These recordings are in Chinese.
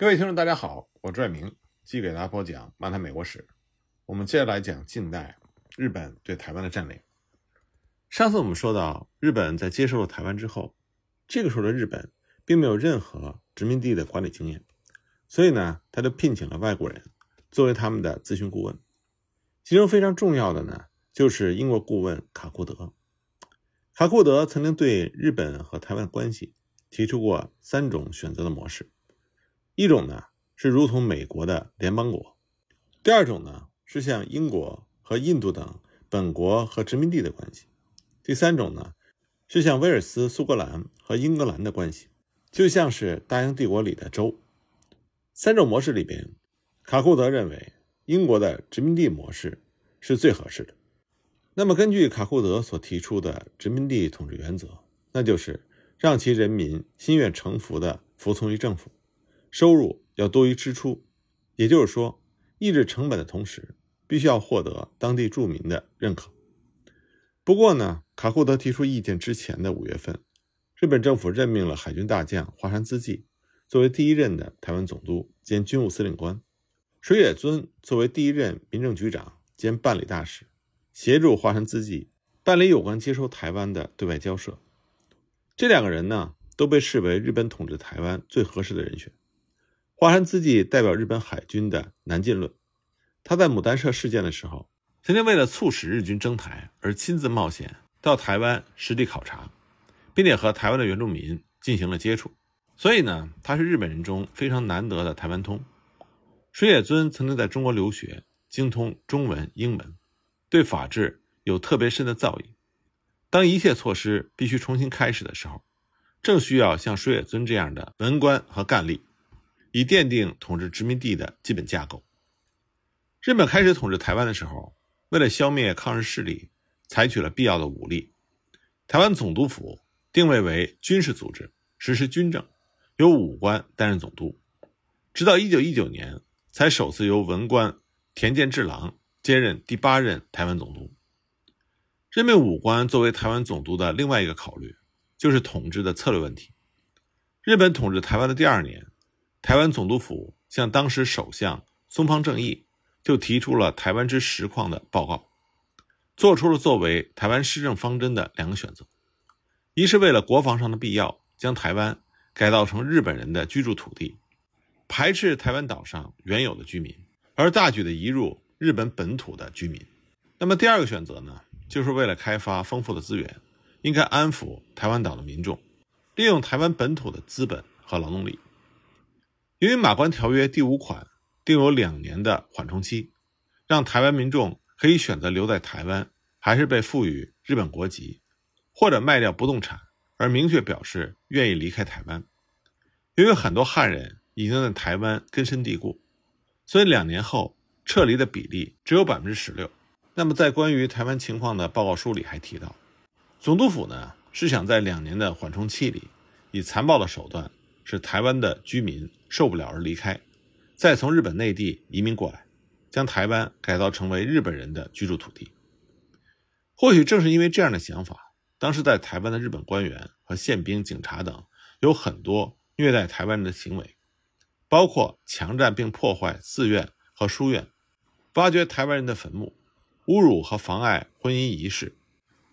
各位听众，大家好，我拽明，继续给大家播讲《漫谈美国史》。我们接着来讲近代日本对台湾的占领。上次我们说到，日本在接收了台湾之后，这个时候的日本并没有任何殖民地的管理经验，所以呢，他就聘请了外国人作为他们的咨询顾问。其中非常重要的呢，就是英国顾问卡库德。卡库德曾经对日本和台湾关系提出过三种选择的模式。一种呢是如同美国的联邦国，第二种呢是像英国和印度等本国和殖民地的关系，第三种呢是像威尔斯、苏格兰和英格兰的关系，就像是大英帝国里的州。三种模式里边，卡库德认为英国的殖民地模式是最合适的。那么根据卡库德所提出的殖民地统治原则，那就是让其人民心悦诚服地服从于政府。收入要多于支出，也就是说，抑制成本的同时，必须要获得当地住民的认可。不过呢，卡库德提出意见之前的五月份，日本政府任命了海军大将华山资纪作为第一任的台湾总督兼军务司令官，水野尊作为第一任民政局长兼办理大使，协助华山资纪办理有关接收台湾的对外交涉。这两个人呢，都被视为日本统治台湾最合适的人选。华山资纪代表日本海军的南进论，他在牡丹社事件的时候，曾经为了促使日军征台而亲自冒险到台湾实地考察，并且和台湾的原住民进行了接触，所以呢，他是日本人中非常难得的台湾通。水野尊曾经在中国留学，精通中文、英文，对法治有特别深的造诣。当一切措施必须重新开始的时候，正需要像水野尊这样的文官和干吏。以奠定统治殖民地的基本架构。日本开始统治台湾的时候，为了消灭抗日势力，采取了必要的武力。台湾总督府定位为军事组织，实施军政，由武官担任总督。直到1919年，才首次由文官田健治郎接任第八任台湾总督。任命武官作为台湾总督的另外一个考虑，就是统治的策略问题。日本统治台湾的第二年。台湾总督府向当时首相松方正义就提出了台湾之实况的报告，做出了作为台湾施政方针的两个选择：一是为了国防上的必要，将台湾改造成日本人的居住土地，排斥台湾岛上原有的居民，而大举的移入日本本土的居民；那么第二个选择呢，就是为了开发丰富的资源，应该安抚台湾岛的民众，利用台湾本土的资本和劳动力。由于《马关条约》第五款定有两年的缓冲期，让台湾民众可以选择留在台湾，还是被赋予日本国籍，或者卖掉不动产，而明确表示愿意离开台湾。由于很多汉人已经在台湾根深蒂固，所以两年后撤离的比例只有百分之十六。那么，在关于台湾情况的报告书里还提到，总督府呢是想在两年的缓冲期里，以残暴的手段。使台湾的居民受不了而离开，再从日本内地移民过来，将台湾改造成为日本人的居住土地。或许正是因为这样的想法，当时在台湾的日本官员和宪兵、警察等有很多虐待台湾人的行为，包括强占并破坏寺院和书院，挖掘台湾人的坟墓，侮辱和妨碍婚姻仪式。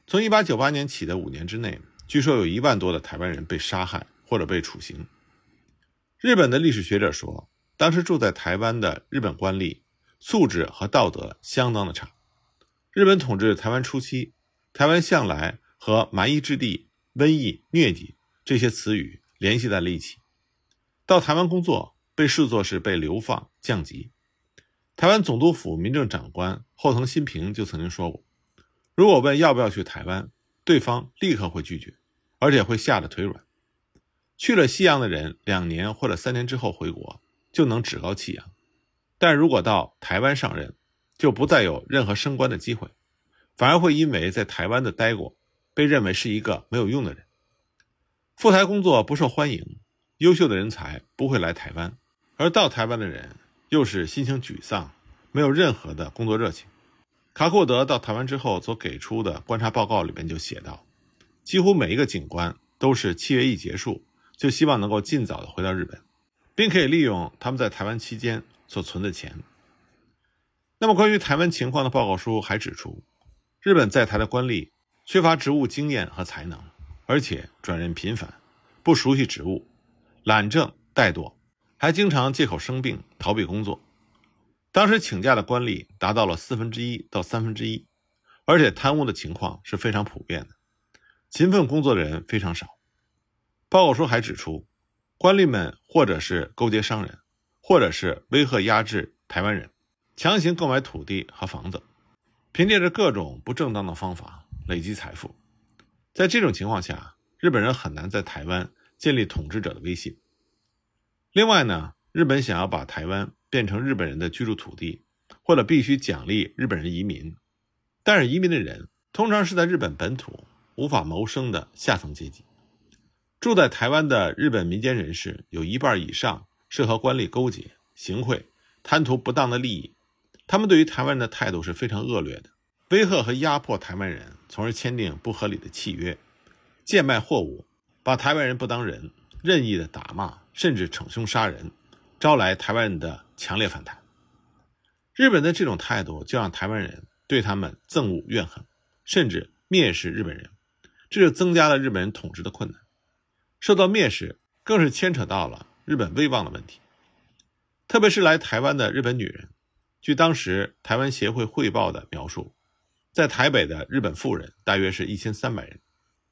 从1898年起的五年之内，据说有一万多的台湾人被杀害或者被处刑。日本的历史学者说，当时住在台湾的日本官吏素质和道德相当的差。日本统治台湾初期，台湾向来和蛮夷之地、瘟疫、疟疾这些词语联系在了一起。到台湾工作被视作是被流放降级。台湾总督府民政长官后藤新平就曾经说过，如果问要不要去台湾，对方立刻会拒绝，而且会吓得腿软。去了西洋的人，两年或者三年之后回国就能趾高气扬，但如果到台湾上任，就不再有任何升官的机会，反而会因为在台湾的待过，被认为是一个没有用的人。赴台工作不受欢迎，优秀的人才不会来台湾，而到台湾的人又是心情沮丧，没有任何的工作热情。卡库德到台湾之后所给出的观察报告里面就写道，几乎每一个警官都是七月一结束。就希望能够尽早的回到日本，并可以利用他们在台湾期间所存的钱。那么，关于台湾情况的报告书还指出，日本在台的官吏缺乏职务经验和才能，而且转任频繁，不熟悉职务，懒政怠惰，还经常借口生病逃避工作。当时请假的官吏达到了四分之一到三分之一，而且贪污的情况是非常普遍的，勤奋工作的人非常少。报告书还指出。官吏们或者是勾结商人，或者是威吓压制台湾人，强行购买土地和房子，凭借着各种不正当的方法累积财富。在这种情况下，日本人很难在台湾建立统治者的威信。另外呢，日本想要把台湾变成日本人的居住土地，或者必须奖励日本人移民，但是移民的人通常是在日本本土无法谋生的下层阶级。住在台湾的日本民间人士有一半以上是和官吏勾结、行贿、贪图不当的利益。他们对于台湾人的态度是非常恶劣的，威吓和压迫台湾人，从而签订不合理的契约，贱卖货物，把台湾人不当人，任意的打骂，甚至逞凶杀人，招来台湾人的强烈反弹。日本的这种态度，就让台湾人对他们憎恶怨恨，甚至蔑视日本人，这就增加了日本人统治的困难。受到蔑视，更是牵扯到了日本威望的问题。特别是来台湾的日本女人，据当时台湾协会汇报的描述，在台北的日本妇人大约是一千三百人，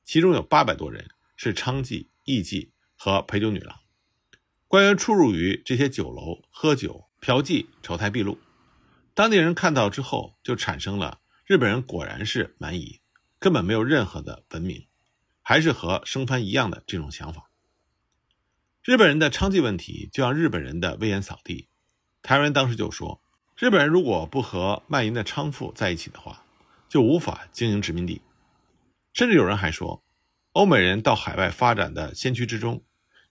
其中有八百多人是娼妓、艺妓和陪酒女郎。官员出入于这些酒楼喝酒、嫖妓、丑态毕露，当地人看到之后就产生了日本人果然是蛮夷，根本没有任何的文明。还是和生番一样的这种想法。日本人的娼妓问题就像日本人的威严扫地。台湾当时就说，日本人如果不和卖淫的娼妇在一起的话，就无法经营殖民地。甚至有人还说，欧美人到海外发展的先驱之中，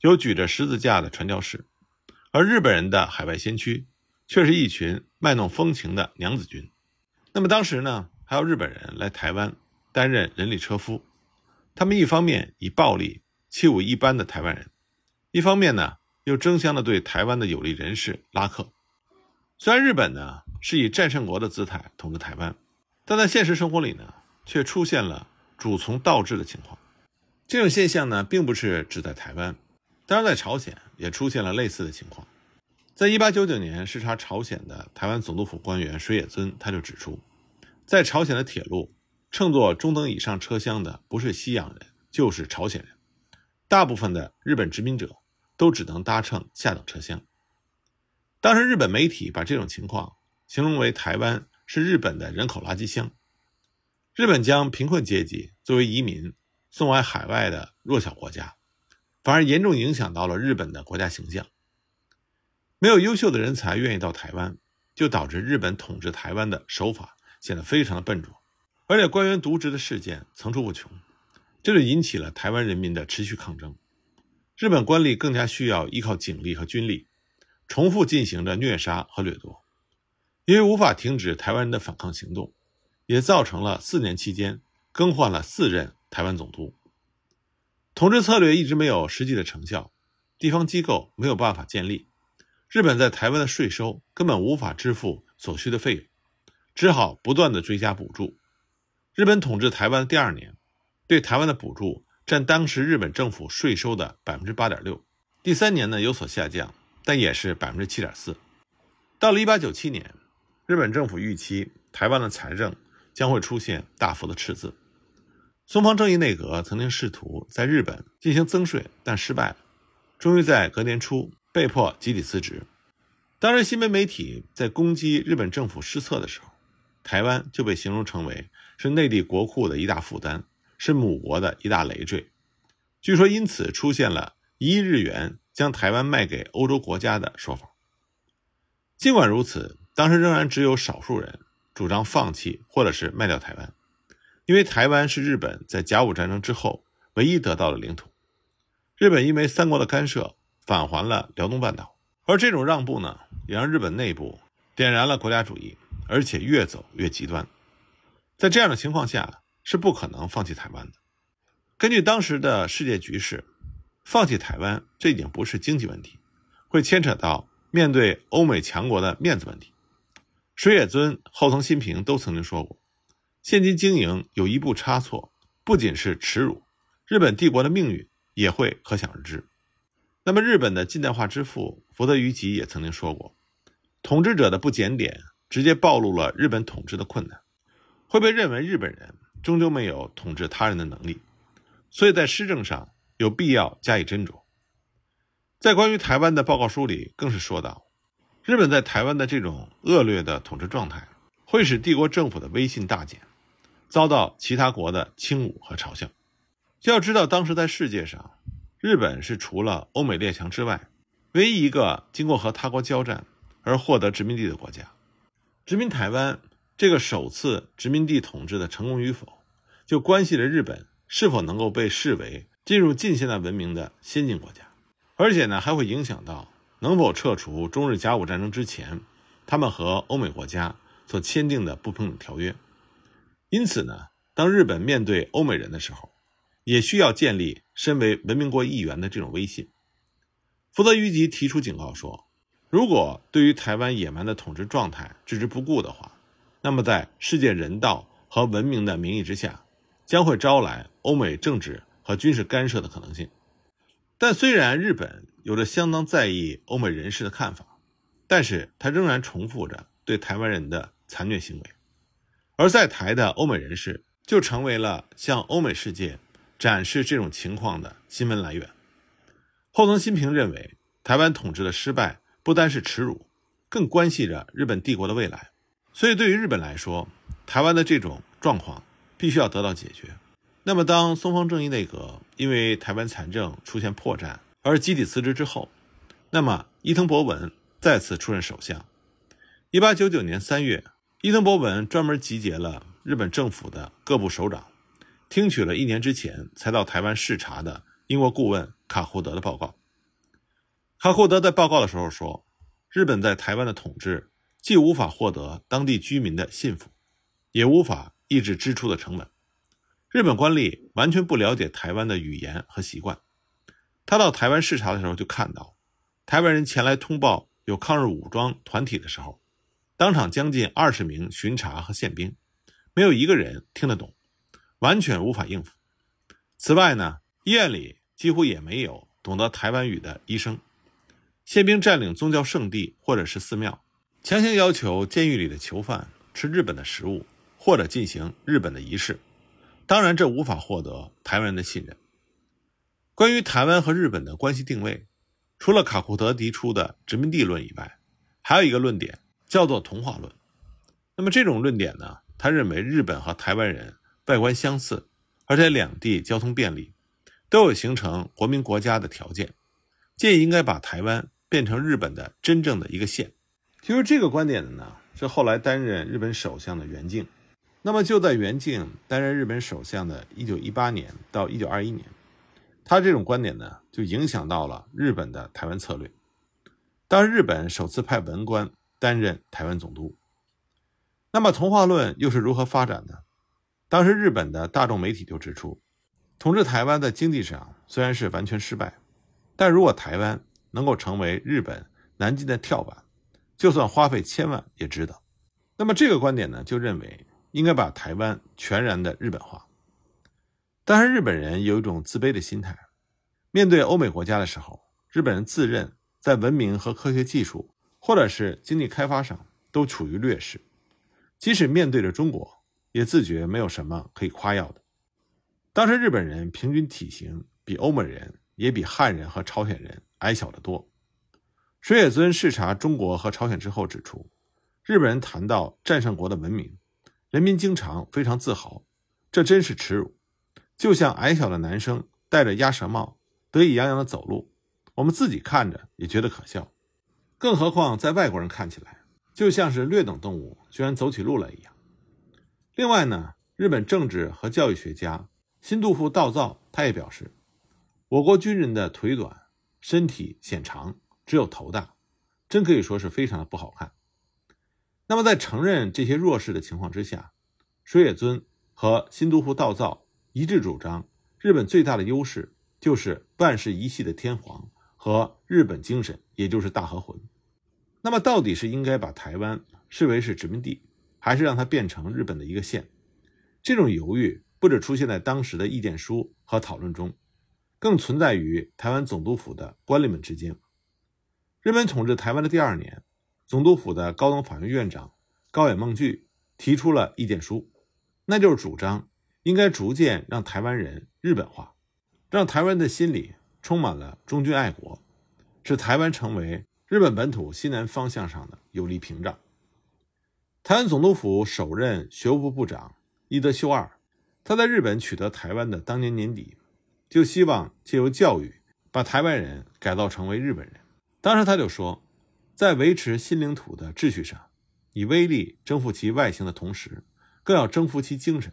有举着十字架的传教士，而日本人的海外先驱却是一群卖弄风情的娘子军。那么当时呢，还有日本人来台湾担任人力车夫。他们一方面以暴力欺侮一般的台湾人，一方面呢又争相的对台湾的有利人士拉客。虽然日本呢是以战胜国的姿态统治台湾，但在现实生活里呢却出现了主从倒置的情况。这种现象呢并不是只在台湾，当然在朝鲜也出现了类似的情况。在一八九九年视察朝鲜的台湾总督府官员水野尊他就指出，在朝鲜的铁路。乘坐中等以上车厢的不是西洋人就是朝鲜人，大部分的日本殖民者都只能搭乘下等车厢。当时日本媒体把这种情况形容为台湾是日本的人口垃圾箱，日本将贫困阶级作为移民送往海外的弱小国家，反而严重影响到了日本的国家形象。没有优秀的人才愿意到台湾，就导致日本统治台湾的手法显得非常的笨拙。而且官员渎职的事件层出不穷，这就引起了台湾人民的持续抗争。日本官吏更加需要依靠警力和军力，重复进行着虐杀和掠夺。因为无法停止台湾人的反抗行动，也造成了四年期间更换了四任台湾总督。统治策略一直没有实际的成效，地方机构没有办法建立，日本在台湾的税收根本无法支付所需的费用，只好不断的追加补助。日本统治台湾的第二年，对台湾的补助占当时日本政府税收的百分之八点六。第三年呢有所下降，但也是百分之七点四。到了一八九七年，日本政府预期台湾的财政将会出现大幅的赤字。松方正义内阁曾经试图在日本进行增税，但失败了，终于在隔年初被迫集体辞职。当时新闻媒体在攻击日本政府失策的时候，台湾就被形容成为。是内地国库的一大负担，是母国的一大累赘。据说因此出现了一亿日元将台湾卖给欧洲国家的说法。尽管如此，当时仍然只有少数人主张放弃或者是卖掉台湾，因为台湾是日本在甲午战争之后唯一得到的领土。日本因为三国的干涉返还了辽东半岛，而这种让步呢，也让日本内部点燃了国家主义，而且越走越极端。在这样的情况下，是不可能放弃台湾的。根据当时的世界局势，放弃台湾这已经不是经济问题，会牵扯到面对欧美强国的面子问题。水野尊、后藤新平都曾经说过，现今经营有一步差错，不仅是耻辱，日本帝国的命运也会可想而知。那么，日本的近代化之父福泽谕吉也曾经说过，统治者的不检点，直接暴露了日本统治的困难，会被认为日本人终究没有统治他人的能力，所以在施政上有必要加以斟酌。在关于台湾的报告书里，更是说到，日本在台湾的这种恶劣的统治状态，会使帝国政府的威信大减，遭到其他国的轻侮和嘲笑。要知道，当时在世界上。日本是除了欧美列强之外，唯一一个经过和他国交战而获得殖民地的国家。殖民台湾这个首次殖民地统治的成功与否，就关系着日本是否能够被视为进入近现代文明的先进国家，而且呢，还会影响到能否撤除中日甲午战争之前他们和欧美国家所签订的不平等条约。因此呢，当日本面对欧美人的时候，也需要建立身为文明国一员的这种威信。福泽谕吉提出警告说，如果对于台湾野蛮的统治状态置之不顾的话，那么在世界人道和文明的名义之下，将会招来欧美政治和军事干涉的可能性。但虽然日本有着相当在意欧美人士的看法，但是他仍然重复着对台湾人的残虐行为，而在台的欧美人士就成为了向欧美世界。展示这种情况的新闻来源，后藤新平认为，台湾统治的失败不单是耻辱，更关系着日本帝国的未来。所以，对于日本来说，台湾的这种状况必须要得到解决。那么，当松方正义内阁因为台湾财政出现破绽而集体辞职之后，那么伊藤博文再次出任首相。一八九九年三月，伊藤博文专门集结了日本政府的各部首长。听取了一年之前才到台湾视察的英国顾问卡库德的报告。卡库德在报告的时候说，日本在台湾的统治既无法获得当地居民的信服，也无法抑制支出的成本。日本官吏完全不了解台湾的语言和习惯。他到台湾视察的时候就看到，台湾人前来通报有抗日武装团体的时候，当场将近二十名巡查和宪兵，没有一个人听得懂。完全无法应付。此外呢，医院里几乎也没有懂得台湾语的医生。宪兵占领宗教圣地或者是寺庙，强行要求监狱里的囚犯吃日本的食物或者进行日本的仪式。当然，这无法获得台湾人的信任。关于台湾和日本的关系定位，除了卡库德提出的殖民地论以外，还有一个论点叫做同化论。那么这种论点呢，他认为日本和台湾人。外观相似，而且两地交通便利，都有形成国民国家的条件，建议应该把台湾变成日本的真正的一个县。提出这个观点的呢，是后来担任日本首相的袁敬。那么就在袁敬担任日本首相的1918年到1921年，他这种观点呢，就影响到了日本的台湾策略。当日本首次派文官担任台湾总督，那么同化论又是如何发展的？当时日本的大众媒体就指出，统治台湾在经济上虽然是完全失败，但如果台湾能够成为日本南进的跳板，就算花费千万也值得。那么这个观点呢，就认为应该把台湾全然的日本化。但是日本人有一种自卑的心态，面对欧美国家的时候，日本人自认在文明和科学技术或者是经济开发上都处于劣势，即使面对着中国。也自觉没有什么可以夸耀的。当时日本人平均体型比欧美人，也比汉人和朝鲜人矮小得多。水野尊视察中国和朝鲜之后指出，日本人谈到战胜国的文明，人民经常非常自豪，这真是耻辱。就像矮小的男生戴着鸭舌帽，得意洋洋地走路，我们自己看着也觉得可笑，更何况在外国人看起来，就像是劣等动物居然走起路来一样。另外呢，日本政治和教育学家新渡户道造他也表示，我国军人的腿短，身体显长，只有头大，真可以说是非常的不好看。那么在承认这些弱势的情况之下，水野尊和新渡户道造一致主张，日本最大的优势就是万世一系的天皇和日本精神，也就是大和魂。那么，到底是应该把台湾视为是殖民地，还是让它变成日本的一个县？这种犹豫不止出现在当时的意见书和讨论中，更存在于台湾总督府的官吏们之间。日本统治台湾的第二年，总督府的高等法院院长高野孟巨提出了意见书，那就是主张应该逐渐让台湾人日本化，让台湾的心里。充满了忠君爱国，使台湾成为日本本土西南方向上的有力屏障。台湾总督府首任学务部部长伊德修二，他在日本取得台湾的当年年底，就希望借由教育把台湾人改造成为日本人。当时他就说，在维持新领土的秩序上，以威力征服其外形的同时，更要征服其精神，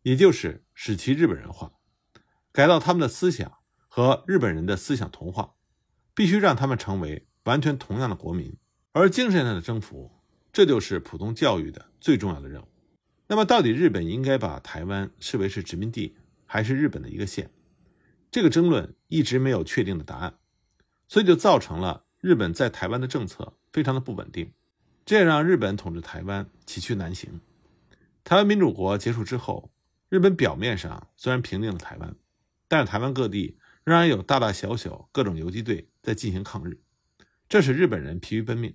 也就是使其日本人化，改造他们的思想。和日本人的思想同化，必须让他们成为完全同样的国民，而精神上的征服，这就是普通教育的最重要的任务。那么，到底日本应该把台湾视为是殖民地，还是日本的一个县？这个争论一直没有确定的答案，所以就造成了日本在台湾的政策非常的不稳定，这也让日本统治台湾崎岖难行。台湾民主国结束之后，日本表面上虽然平定了台湾，但是台湾各地。仍然有大大小小各种游击队在进行抗日，这使日本人疲于奔命。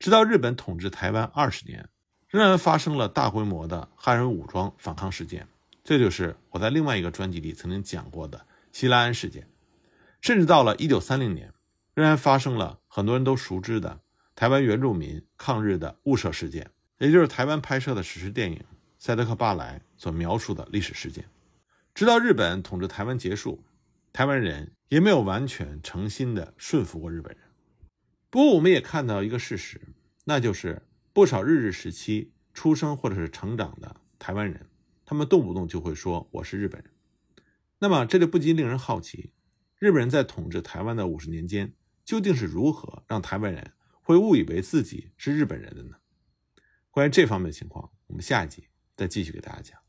直到日本统治台湾二十年，仍然发生了大规模的汉人武装反抗事件，这就是我在另外一个专辑里曾经讲过的西拉安事件。甚至到了一九三零年，仍然发生了很多人都熟知的台湾原住民抗日的雾社事件，也就是台湾拍摄的史诗电影《赛德克巴莱》所描述的历史事件。直到日本统治台湾结束。台湾人也没有完全诚心的顺服过日本人。不过，我们也看到一个事实，那就是不少日治时期出生或者是成长的台湾人，他们动不动就会说我是日本人。那么，这就不禁令人好奇：日本人在统治台湾的五十年间，究竟是如何让台湾人会误以为自己是日本人的呢？关于这方面的情况，我们下一集再继续给大家讲。